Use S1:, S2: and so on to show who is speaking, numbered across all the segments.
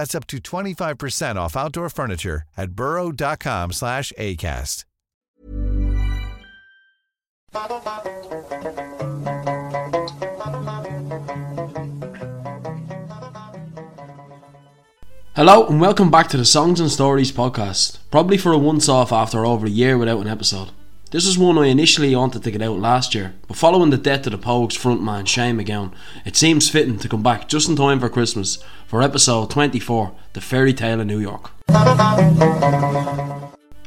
S1: That's up to 25% off outdoor furniture at burrow.com slash ACAST.
S2: Hello and welcome back to the Songs and Stories podcast. Probably for a once off after over a year without an episode. This was one I initially wanted to get out last year, but following the death of the Pogues frontman Shane MacGowan, it seems fitting to come back just in time for Christmas for episode 24, The Fairy Tale of New York.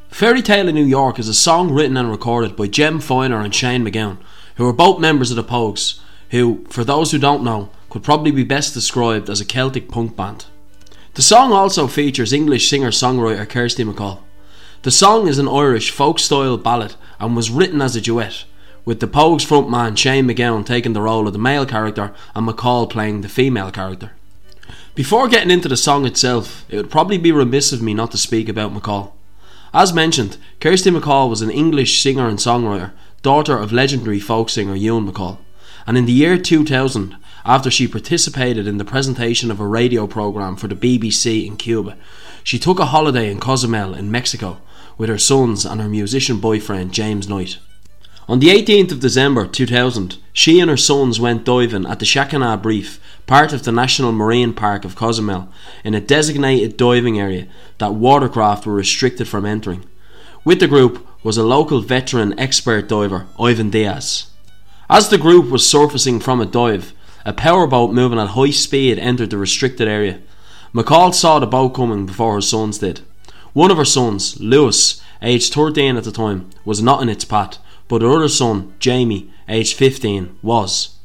S2: Fairy Tale of New York is a song written and recorded by Jem Finer and Shane MacGowan, who are both members of the Pogues, who, for those who don't know, could probably be best described as a Celtic punk band. The song also features English singer songwriter Kirsty MacColl. The song is an Irish folk style ballad and was written as a duet, with the Pogues frontman Shane MacGowan taking the role of the male character and MacColl playing the female character. Before getting into the song itself, it would probably be remiss of me not to speak about MacColl. As mentioned, Kirsty MacColl was an English singer and songwriter, daughter of legendary folk singer Ewan MacColl, and in the year 2000 after she participated in the presentation of a radio program for the BBC in Cuba. She took a holiday in Cozumel in Mexico with her sons and her musician boyfriend James Knight. On the 18th of December 2000, she and her sons went diving at the Chankanaab Reef, part of the National Marine Park of Cozumel, in a designated diving area that watercraft were restricted from entering. With the group was a local veteran expert diver, Ivan Diaz. As the group was surfacing from a dive, a powerboat moving at high speed entered the restricted area. MacColl saw the boat coming before her sons did. One of her sons, Lewis, aged 13 at the time, was not in its path, but her other son, Jamie, aged 15, was.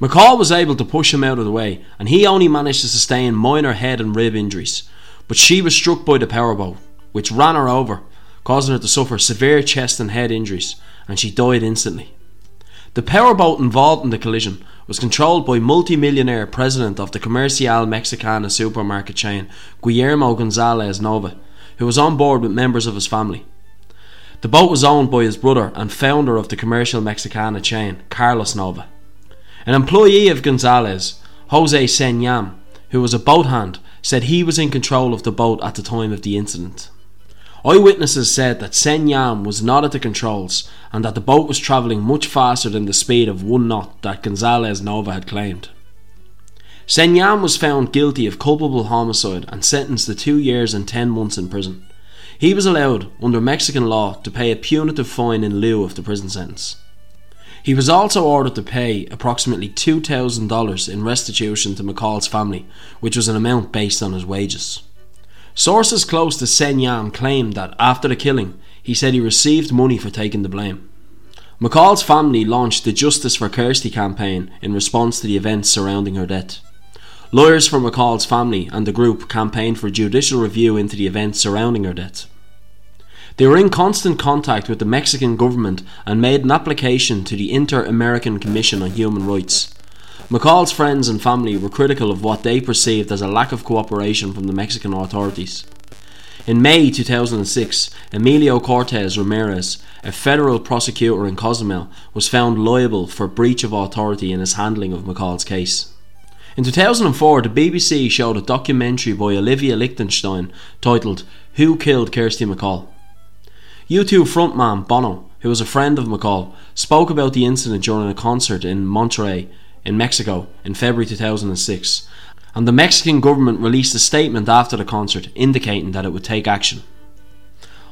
S2: MacColl was able to push him out of the way, and he only managed to sustain minor head and rib injuries. But she was struck by the powerboat, which ran her over, causing her to suffer severe chest and head injuries, and she died instantly. The powerboat involved in the collision was controlled by multi-millionaire president of the Comercial Mexicana supermarket chain, Guillermo Gonzalez Nova, who was on board with members of his family. The boat was owned by his brother and founder of the Comercial Mexicana chain, Carlos Nova. An employee of Gonzalez, Jose Cen Yam, who was a boat hand, said he was in control of the boat at the time of the incident. Eyewitnesses said that Cen Yam was not at the controls and that the boat was travelling much faster than the speed of one knot that Gonzalez Nova had claimed. Cen Yam was found guilty of culpable homicide and sentenced to two years and ten months in prison. He was allowed, under Mexican law, to pay a punitive fine in lieu of the prison sentence. He was also ordered to pay approximately $2,000 in restitution to MacColl's family, which was an amount based on his wages. Sources close to Cen Yam claimed that after the killing, he said he received money for taking the blame. MacColl's family launched the Justice for Kirsty campaign in response to the events surrounding her death. Lawyers for MacColl's family and the group campaigned for judicial review into the events surrounding her death. They were in constant contact with the Mexican government and made an application to the Inter American Commission on Human Rights. MacColl's friends and family were critical of what they perceived as a lack of cooperation from the Mexican authorities. In May 2006, Emilio Cortez Ramirez, a federal prosecutor in Cozumel, was found liable for breach of authority in his handling of MacColl's case. In 2004, the BBC showed a documentary by Olivia Lichtenstein titled Who Killed Kirsty MacColl? U2 frontman Bono, who was a friend of MacColl, spoke about the incident during a concert in Monterrey in Mexico in February 2006, and the Mexican government released a statement after the concert indicating that it would take action.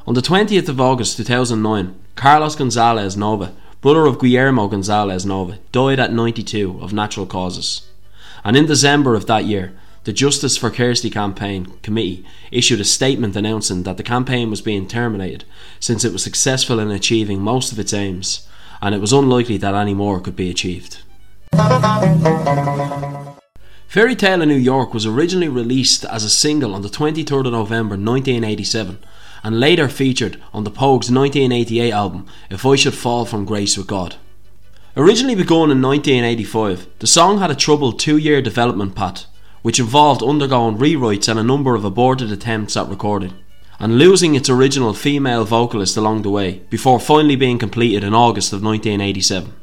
S2: On the 20th of August 2009, Carlos Gonzalez Nova, brother of Guillermo Gonzalez Nova, died at 92 of natural causes. And in December of that year, the Justice for Kirsty campaign committee issued a statement announcing that the campaign was being terminated since it was successful in achieving most of its aims, and it was unlikely that any more could be achieved. Fairy Tale in New York was originally released as a single on the 23rd of November 1987 and later featured on the Pogues 1988 album If I Should Fall from Grace with God. Originally begun in 1985, the song had a troubled two year development path which involved undergoing rewrites and a number of aborted attempts at recording, and losing its original female vocalist along the way, before finally being completed in August of 1987.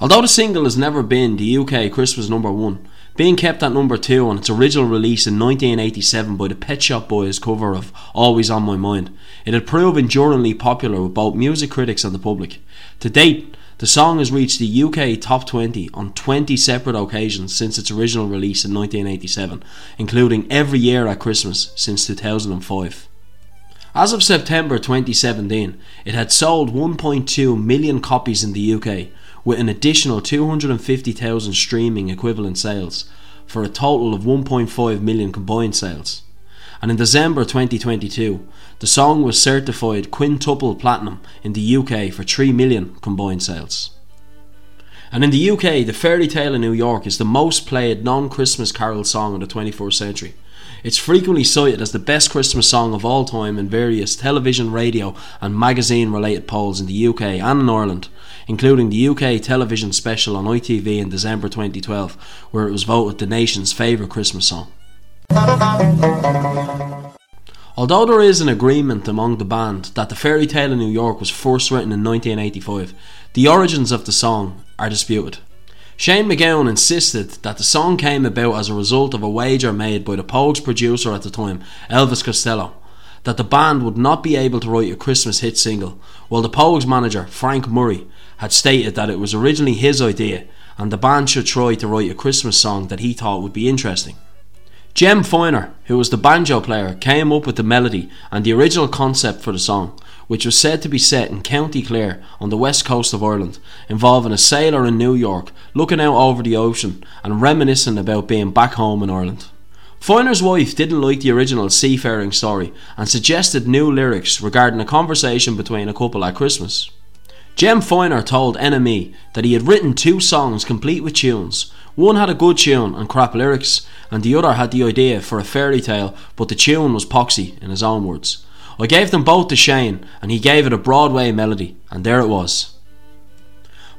S2: Although the single has never been the UK Christmas number one, being kept at number two on its original release in 1987 by the Pet Shop Boys cover of Always on My Mind, it had proved enduringly popular with both music critics and the public. To date, the song has reached the UK top 20 on 20 separate occasions since its original release in 1987, including every year at Christmas since 2005. As of September 2017, it had sold 1.2 million copies in the UK, with an additional 250,000 streaming equivalent sales, for a total of 1.5 million combined sales and in December 2022, the song was certified quintuple platinum in the UK for 3 million combined sales. And in the UK, The Fairy Tale in New York is the most played non Christmas carol song of the 21st century. It's frequently cited as the best Christmas song of all time in various television, radio, and magazine related polls in the UK and in Ireland, including the UK television special on ITV in December 2012, where it was voted the nation's favourite Christmas song. Although there is an agreement among the band that the fairy tale in New York was first written in 1985, the origins of the song are disputed. Shane MacGowan insisted that the song came about as a result of a wager made by the Pogues producer at the time, Elvis Costello, that the band would not be able to write a Christmas hit single, while the Pogues manager, Frank Murray, had stated that it was originally his idea and the band should try to write a Christmas song that he thought would be interesting. Jem Finer, who was the banjo player, came up with the melody and the original concept for the song, which was said to be set in County Clare on the west coast of Ireland, involving a sailor in New York looking out over the ocean and reminiscing about being back home in Ireland. Finer's wife didn't like the original seafaring story and suggested new lyrics regarding a conversation between a couple at Christmas. Jem Finer told NME that he had written two songs complete with tunes, one had a good tune and crap lyrics, and the other had the idea for a fairy tale, but the tune was poxy, in his own words. I gave them both to Shane, and he gave it a Broadway melody, and there it was.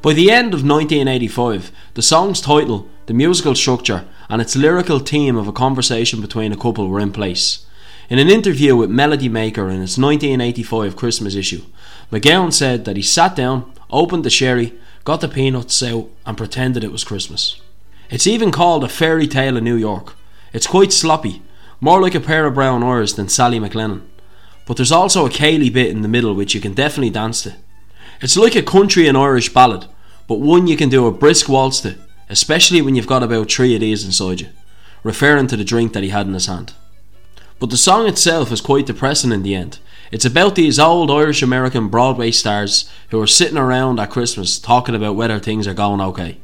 S2: By the end of 1985, the song's title, the musical structure, and its lyrical theme of a conversation between a couple were in place. In an interview with Melody Maker in its 1985 Christmas issue, MacGowan said that he sat down, opened the sherry, got the peanuts out, and pretended it was Christmas. It's even called a fairy tale in New York. It's quite sloppy, more like a pair of brown eyes than Sally MacLennane. But there's also a céilí bit in the middle which you can definitely dance to. It's like a country and Irish ballad, but one you can do a brisk waltz to, especially when you've got about three of these inside you, referring to the drink that he had in his hand. But the song itself is quite depressing in the end. It's about these old Irish American Broadway stars who are sitting around at Christmas talking about whether things are going okay.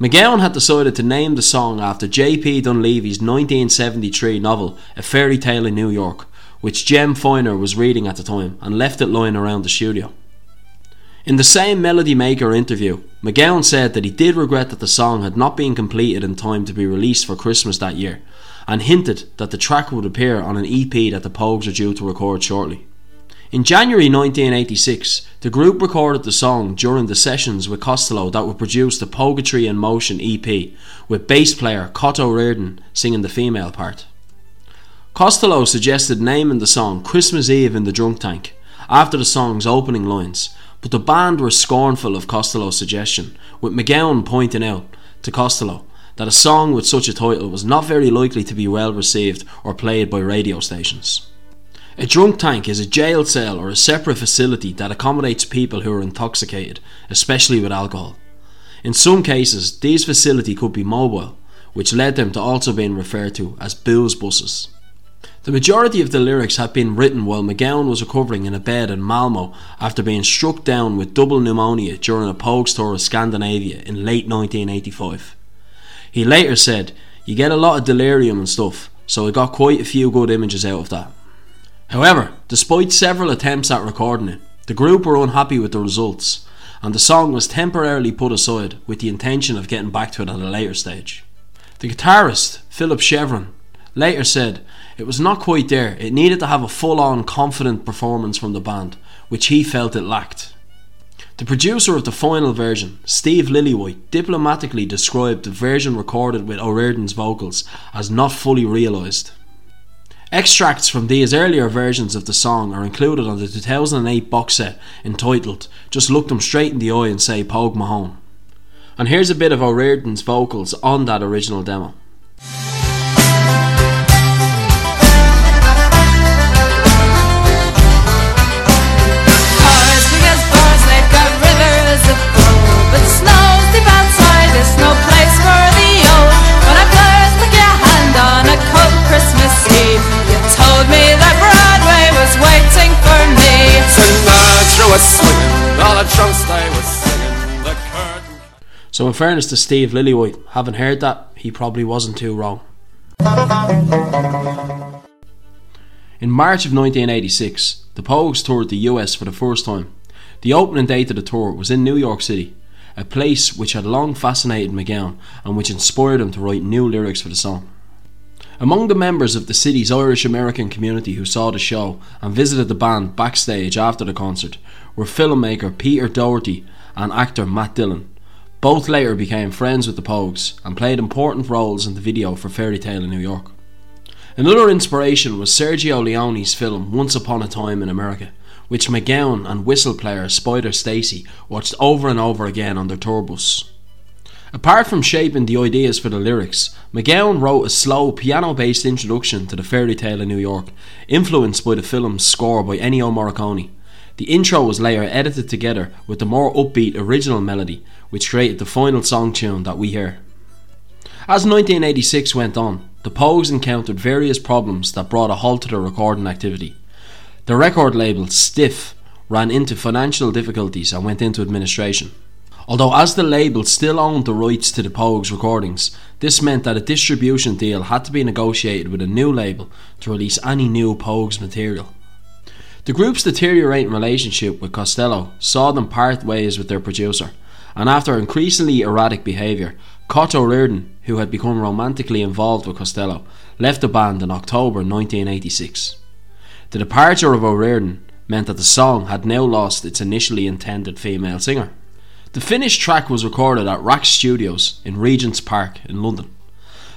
S2: MacGowan had decided to name the song after J.P. Donleavy's 1973 novel A Fairy Tale in New York, which Jem Finer was reading at the time and left it lying around the studio. In the same Melody Maker interview, MacGowan said that he did regret that the song had not been completed in time to be released for Christmas that year, and hinted that the track would appear on an EP that the Pogues are due to record shortly. In January 1986, the group recorded the song during the sessions with Costello that would produce the Poguetry in Motion EP, with bass player Cait O'Riordan singing the female part. Costello suggested naming the song Christmas Eve in the Drunk Tank after the song's opening lines, but the band were scornful of Costello's suggestion, with MacGowan pointing out to Costello that a song with such a title was not very likely to be well received or played by radio stations. A drunk tank is a jail cell or a separate facility that accommodates people who are intoxicated, especially with alcohol. In some cases, these facilities could be mobile, which led them to also being referred to as booze buses. The majority of the lyrics had been written while MacGowan was recovering in a bed in Malmo after being struck down with double pneumonia during a Pogues tour of Scandinavia in late 1985. He later said, You get a lot of delirium and stuff, so I got quite a few good images out of that. However, despite several attempts at recording it, the group were unhappy with the results, and the song was temporarily put aside with the intention of getting back to it at a later stage. The guitarist, Philip Chevron, later said it was not quite there. It needed to have a full on, confident performance from the band, which he felt it lacked. The producer of the final version, Steve Lillywhite, diplomatically described the version recorded with O'Riordan's vocals as not fully realised. Extracts from these earlier versions of the song are included on the 2008 box set entitled Just Look Them Straight in the Eye and Say Pogue Mahone. And here's a bit of O'Riordan's vocals on that original demo. So, in fairness to Steve Lillywhite, having heard that, he probably wasn't too wrong. In March of 1986, the Pogues toured the US for the first time. The opening date of the tour was in New York City, a place which had long fascinated MacGowan and which inspired him to write new lyrics for the song. Among the members of the city's Irish American community who saw the show and visited the band backstage after the concert were filmmaker Peter Dougherty and actor Matt Dillon, both later became friends with the Pogues and played important roles in the video for Fairy Tale in New York. Another inspiration was Sergio Leone's film Once Upon a Time in America, which MacGowan and whistle player Spider Stacy watched over and over again on their tour bus. Apart from shaping the ideas for the lyrics, MacGowan wrote a slow piano based introduction to the fairy tale in New York, influenced by the film's score by Ennio Morricone. The intro was later edited together with the more upbeat original melody, which created the final song tune that we hear. As 1986 went on, the Pogues encountered various problems that brought a halt to their recording activity. The record label, Stiff, ran into financial difficulties and went into administration. Although, as the label still owned the rights to the Pogues recordings, this meant that a distribution deal had to be negotiated with a new label to release any new Pogues material. The group's deteriorating relationship with Costello saw them part ways with their producer, and after increasingly erratic behaviour, Cait O'Riordan, who had become romantically involved with Costello, left the band in October 1986. The departure of O'Riordan meant that the song had now lost its initially intended female singer. The finished track was recorded at RAK Studios in Regent's Park in London.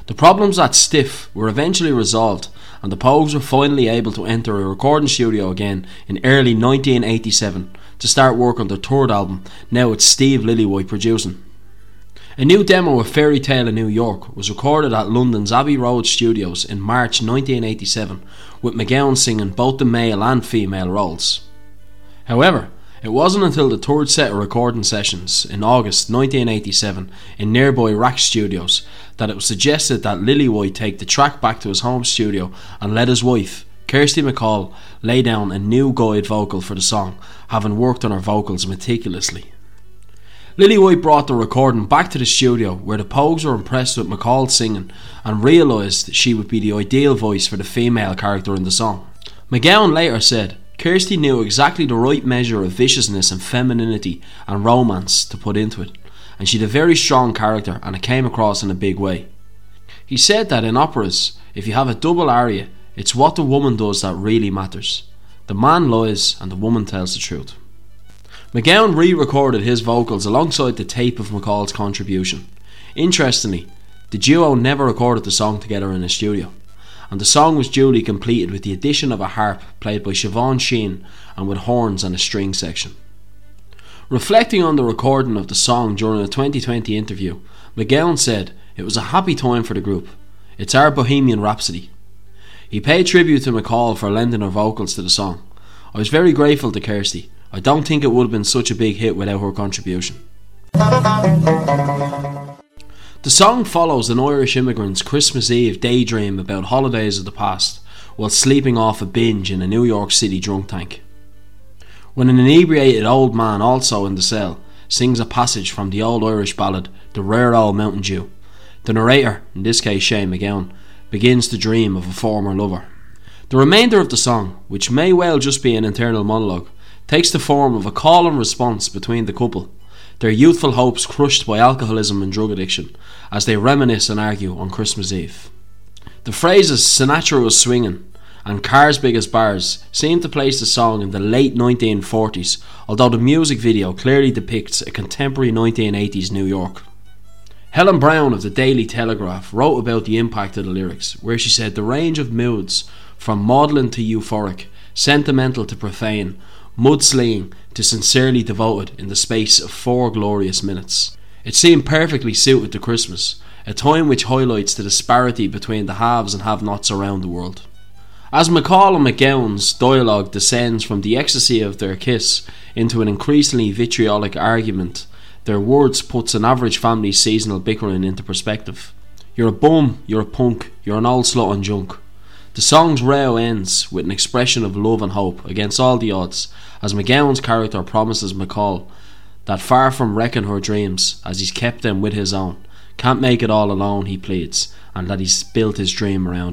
S2: The problems at Stiff were eventually resolved and the Pogues were finally able to enter a recording studio again in early 1987 to start work on their third album. Now it's Steve Lillywhite producing. A new demo of Fairy Tale in New York was recorded at London's Abbey Road Studios in March 1987, with MacGowan singing both the male and female roles. However, it wasn't until the third set of recording sessions in August 1987 in nearby RAK Studios that it was suggested that Lillywhite take the track back to his home studio and let his wife, Kirsty MacColl, lay down a new guide vocal for the song, having worked on her vocals meticulously. Lillywhite brought the recording back to the studio where the Pogues were impressed with MacColl's singing and realised she would be the ideal voice for the female character in the song. MacGowan later said, Kirsty knew exactly the right measure of viciousness and femininity and romance to put into it, and she had a very strong character and it came across in a big way. He said that in operas, if you have a double aria, it's what the woman does that really matters. The man lies and the woman tells the truth. MacGowan re recorded his vocals alongside the tape of MacColl's contribution. Interestingly, the duo never recorded the song together in a studio and the song was duly completed with the addition of a harp played by Siobhan Sheahan and with horns and a string section. Reflecting on the recording of the song during a 2020 interview, MacGowan said, It was a happy time for the group. It's our Bohemian Rhapsody. He paid tribute to MacColl for lending her vocals to the song. I was very grateful to Kirsty. I don't think it would have been such a big hit without her contribution. The song follows an Irish immigrant's Christmas Eve daydream about holidays of the past, while sleeping off a binge in a New York City drunk tank. When an inebriated old man, also in the cell, sings a passage from the old Irish ballad, The Rare Old Mountain Dew, the narrator, in this case Shane MacGowan, begins to dream of a former lover. The remainder of the song, which may well just be an internal monologue, takes the form of a call and response between the couple, their youthful hopes crushed by alcoholism and drug addiction, as they reminisce and argue on Christmas Eve. The phrases Sinatra was swinging and Cars Big as Bars seem to place the song in the late 1940s, although the music video clearly depicts a contemporary 1980s New York. Helen Brown of the Daily Telegraph wrote about the impact of the lyrics, where she said the range of moods, from maudlin to euphoric, sentimental to profane, mudslinging to sincerely devoted in the space of four glorious minutes. It seemed perfectly suited to Christmas, a time which highlights the disparity between the haves and have nots around the world. As MacColl and MacGowan's dialogue descends from the ecstasy of their kiss into an increasingly vitriolic argument, their words puts an average family's seasonal bickering into perspective. You're a bum, you're a punk, you're an old slut on junk. The song's row ends with an expression of love and hope against all the odds, as MacGowan's character promises MacColl that far from wrecking her dreams, as he's kept them with his own, can't make it all alone, he pleads, and that he's built his dream around.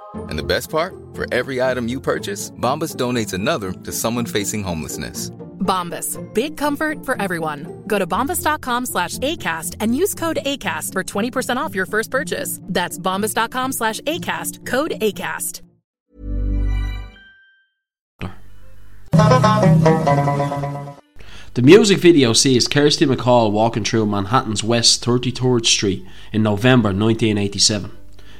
S3: And the best part? For every item you purchase, Bombas donates another to someone facing homelessness.
S4: Bombas. Big comfort for everyone. Go to bombas.com slash ACAST and use code ACAST for 20% off your first purchase. That's bombas.com slash ACAST. Code ACAST.
S2: The music video sees Kirsty MacColl walking through Manhattan's West 33rd Street in November 1987.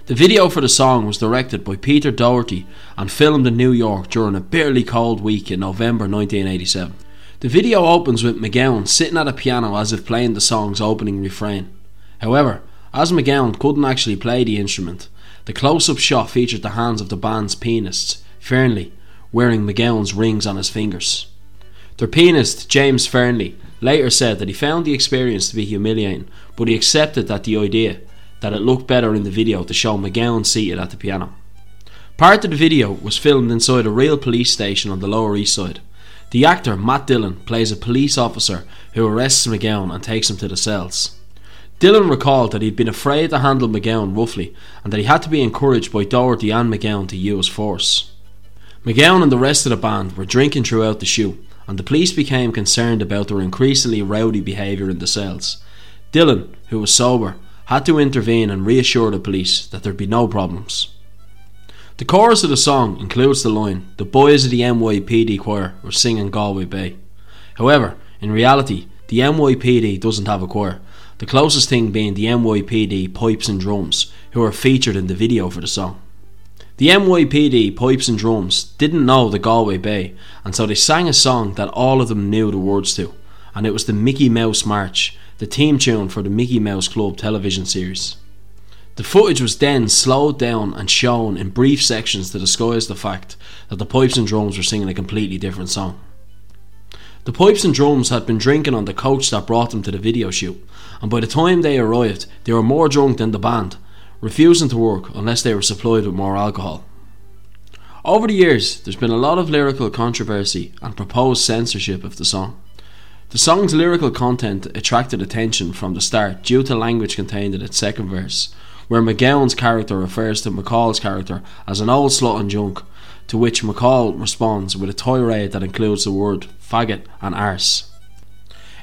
S2: The video for the song was directed by Peter Dougherty and filmed in New York during a bitterly cold week in November 1987. The video opens with MacGowan sitting at a piano as if playing the song's opening refrain. However, as MacGowan couldn't actually play the instrument, the close up shot featured the hands of the band's pianist, Fearnley, wearing MacGowan's rings on his fingers. Their pianist, James Fearnley, later said that he found the experience to be humiliating, but he accepted that the idea that it looked better in the video to show MacGowan seated at the piano. Part of the video was filmed inside a real police station on the Lower East Side. The actor Matt Dillon plays a police officer who arrests MacGowan and takes him to the cells. Dillon recalled that he'd been afraid to handle MacGowan roughly and that he had to be encouraged by Dougherty and MacGowan to use force. MacGowan and the rest of the band were drinking throughout the shoot, and the police became concerned about their increasingly rowdy behaviour in the cells. Dillon, who was sober, had to intervene and reassure the police that there'd be no problems. The chorus of the song includes the line, The boys of the NYPD choir were singing Galway Bay. However, in reality, the NYPD doesn't have a choir, the closest thing being the NYPD Pipes and Drums, who are featured in the video for the song. The NYPD Pipes and Drums didn't know the Galway Bay, and so they sang a song that all of them knew the words to, and it was the Mickey Mouse March, the theme tune for the Mickey Mouse Club television series. The footage was then slowed down and shown in brief sections to disguise the fact that the pipes and drums were singing a completely different song. The pipes and drums had been drinking on the coach that brought them to the video shoot, and by the time they arrived, they were more drunk than the band, refusing to work unless they were supplied with more alcohol. Over the years, there's been a lot of lyrical controversy and proposed censorship of the song. The song's lyrical content attracted attention from the start due to language contained in its second verse, where MacGowan's character refers to MacColl's character as an old slut and junk, to which MacColl responds with a tirade that includes the word faggot and arse.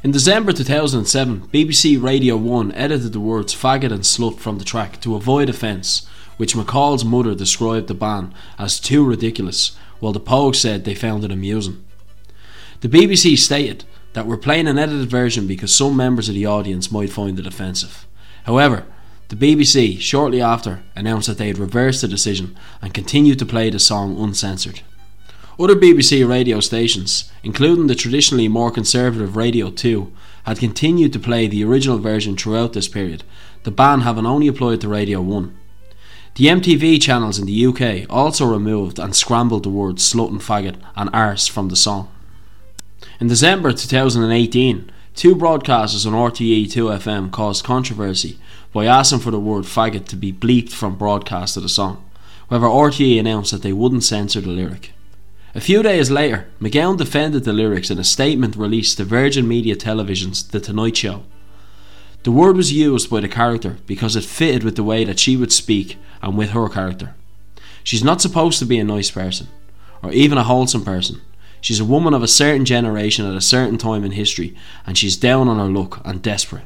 S2: In December 2007, BBC Radio 1 edited the words faggot and slut from the track to avoid offence, which MacColl's mother described the ban as too ridiculous, while the Pogues said they found it amusing. The BBC stated that we're playing an edited version because some members of the audience might find it offensive. However, the BBC, shortly after, announced that they had reversed the decision and continued to play the song uncensored. Other BBC radio stations, including the traditionally more conservative Radio 2, had continued to play the original version throughout this period, the ban having only applied to Radio 1. The MTV channels in the UK also removed and scrambled the words slut and faggot and arse from the song. In December 2018, two broadcasters on RTE 2FM caused controversy by asking for the word faggot to be bleeped from broadcast of the song. However, RTE announced that they wouldn't censor the lyric. A few days later, MacGowan defended the lyrics in a statement released to Virgin Media Television's The Tonight Show. The word was used by the character because it fitted with the way that she would speak and with her character. She's not supposed to be a nice person, or even a wholesome person. She's a woman of a certain generation at a certain time in history, and she's down on her luck and desperate.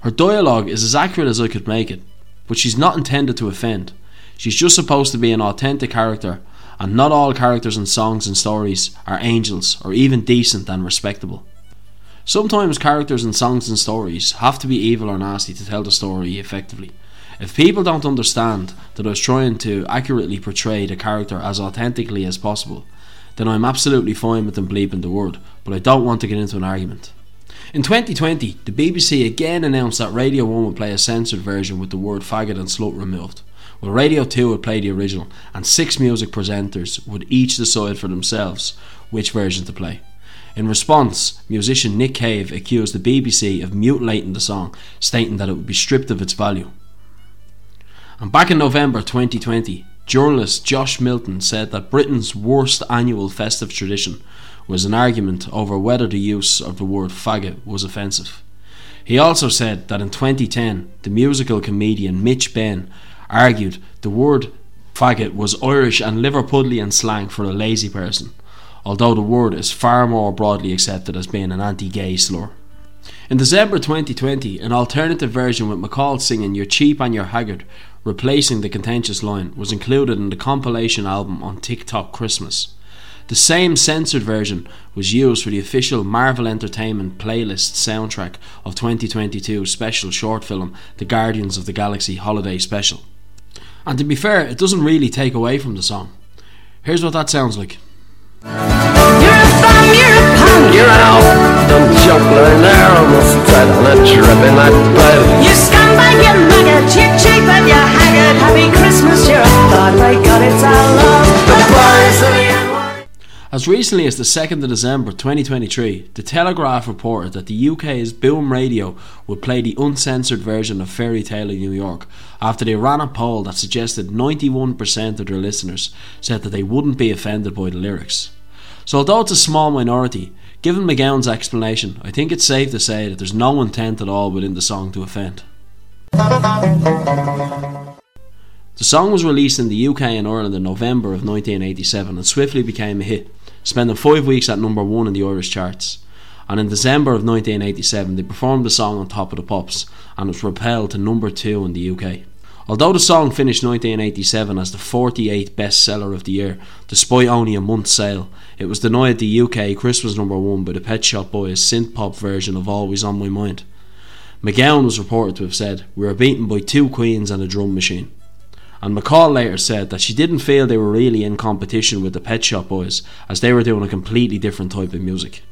S2: Her dialogue is as accurate as I could make it, but she's not intended to offend. She's just supposed to be an authentic character, and not all characters in songs and stories are angels or even decent and respectable. Sometimes characters in songs and stories have to be evil or nasty to tell the story effectively. If people don't understand that I was trying to accurately portray the character as authentically as possible, then I'm absolutely fine with them bleeping the word, but I don't want to get into an argument. In 2020, the BBC again announced that Radio 1 would play a censored version with the word faggot and slut removed, while Radio 2 would play the original, and six music presenters would each decide for themselves which version to play. In response, musician Nick Cave accused the BBC of mutilating the song, stating that it would be stripped of its value. And back in November 2020, journalist Josh Milton said that Britain's worst annual festive tradition was an argument over whether the use of the word faggot was offensive. He also said that in 2010, the musical comedian Mitch Benn argued the word faggot was Irish and Liverpudlian slang for a lazy person, although the word is far more broadly accepted as being an anti gay slur. In December 2020, an alternative version with MacColl singing You're Cheap and You're Haggard, replacing the contentious line, was included in the compilation album on TikTok Christmas. The same censored version was used for the official Marvel Entertainment playlist soundtrack of 2022 special short film The Guardians of the Galaxy Holiday Special. And to be fair, it doesn't really take away from the song. Here's what that sounds like.
S5: You're an old dumb juggler in there, almost dead on a trip in that bed.
S6: You scumbag, you maggot, you cheap and you haggard. Happy Christmas, you're a thought, by God, it's our love. The boys of the
S2: As recently as the 2nd of December 2023, The Telegraph reported that the UK's Boom Radio would play the uncensored version of Fairy Tale in New York after they ran a poll that suggested 91% of their listeners said that they wouldn't be offended by the lyrics. So, although it's a small minority, given MacGowan's explanation, I think it's safe to say that there's no intent at all within the song to offend. The song was released in the UK and Ireland in November of 1987 and swiftly became a hit, spending five weeks at number one in the Irish charts. And in December of 1987, they performed the song on Top of the Pops and it was propelled to number two in the UK. Although the song finished 1987 as the 48th bestseller of the year, despite only a month's sale, it was denied the UK Christmas number one by the Pet Shop Boys synth pop version of Always on My Mind. MacGowan was reported to have said, We were beaten by two queens and a drum machine. And MacColl later said that she didn't feel they were really in competition with the Pet Shop Boys, as they were doing a completely different type of music.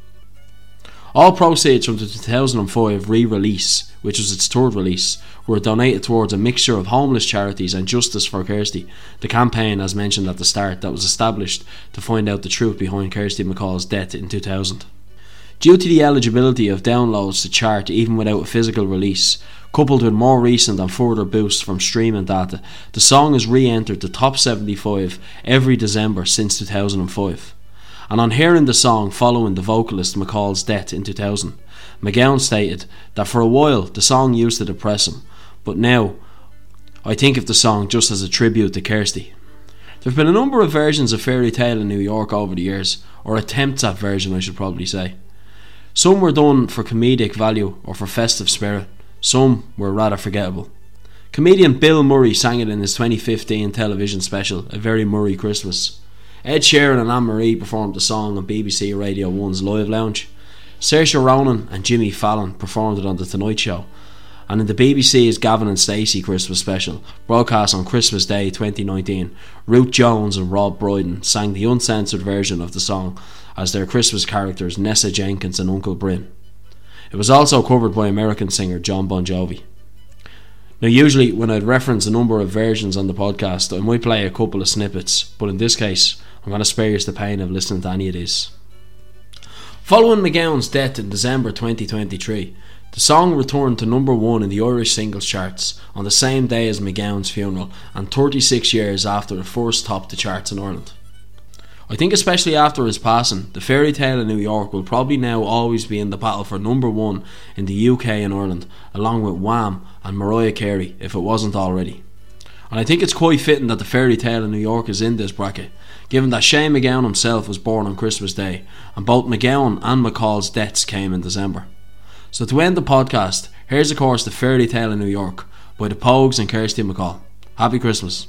S2: All proceeds from the 2005 re release, which was its third release, were donated towards a mixture of homeless charities and Justice for Kirsty, the campaign, as mentioned at the start, that was established to find out the truth behind Kirsty MacColl's death in 2000. Due to the eligibility of downloads to chart even without a physical release, coupled with more recent and further boosts from streaming data, the song has re entered the top 75 every December since 2005. And on hearing the song following the vocalist MacColl's death in 2000, MacGowan stated that for a while the song used to depress him, but now I think of the song just as a tribute to Kirsty. There have been a number of versions of Fairy Tale in New York over the years, or attempts at version, I should probably say. Some were done for comedic value or for festive spirit, some were rather forgettable. Comedian Bill Murray sang it in his 2015 television special, A Very Murray Christmas. Ed Sheeran and Anne Marie performed the song on BBC Radio 1's Live Lounge. Saoirse Ronan and Jimmy Fallon performed it on The Tonight Show. And in the BBC's Gavin and Stacey Christmas special, broadcast on Christmas Day 2019, Ruth Jones and Rob Brydon sang the uncensored version of the song as their Christmas characters Nessa Jenkins and Uncle Bryn. It was also covered by American singer Jon Bon Jovi. Now, usually when I'd reference a number of versions on the podcast, I might play a couple of snippets, but in this case, I'm going to spare you the pain of listening to any of these. Following MacGowan's death in December 2023, the song returned to number one in the Irish singles charts on the same day as MacGowan's funeral and 36 years after it first topped the charts in Ireland. I think, especially after his passing, the fairy tale of New York will probably now always be in the battle for number one in the UK and Ireland, along with Wham and Mariah Carey, if it wasn't already. And I think it's quite fitting that the fairy tale of New York is in this bracket, given that Shane MacGowan himself was born on Christmas Day, and both MacGowan and MacColl's deaths came in December. So to end the podcast, here's of course the fairy tale of New York by the Pogues and Kirsty MacColl. Happy Christmas.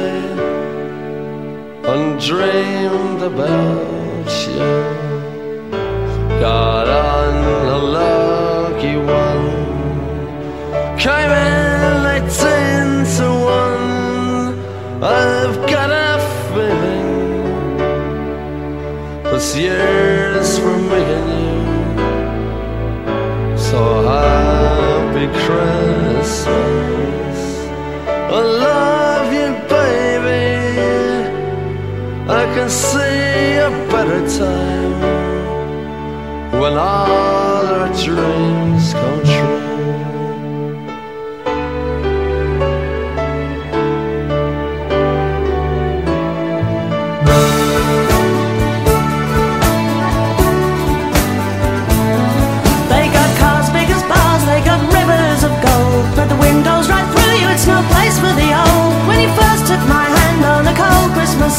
S5: dreamed about you. Got a lucky one, came in eighteen to one. I've got a feeling this year's for and you. So happy Christmas. I love see a better time when all our dreams come true.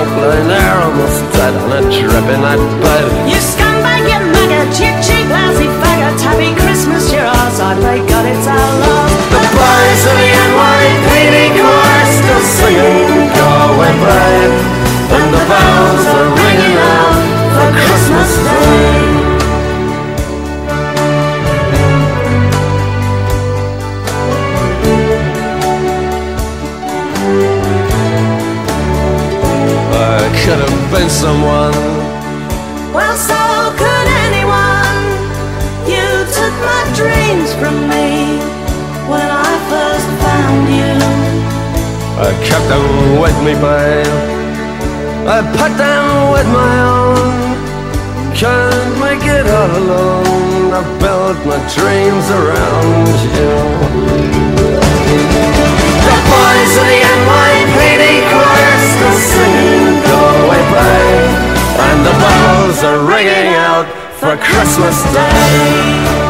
S5: Joke line there, almost dead on a dripping night bed.
S6: You scumbag, you maggot, you cheap, lousy faggot. Happy Christmas, you're outside, thank God it's our love.
S5: The boys put them with my own. Can't make it all alone. I built my dreams around you. The boys of the NYPD choir still singing Go Away Babe. And the bells are ringing out for Christmas Day.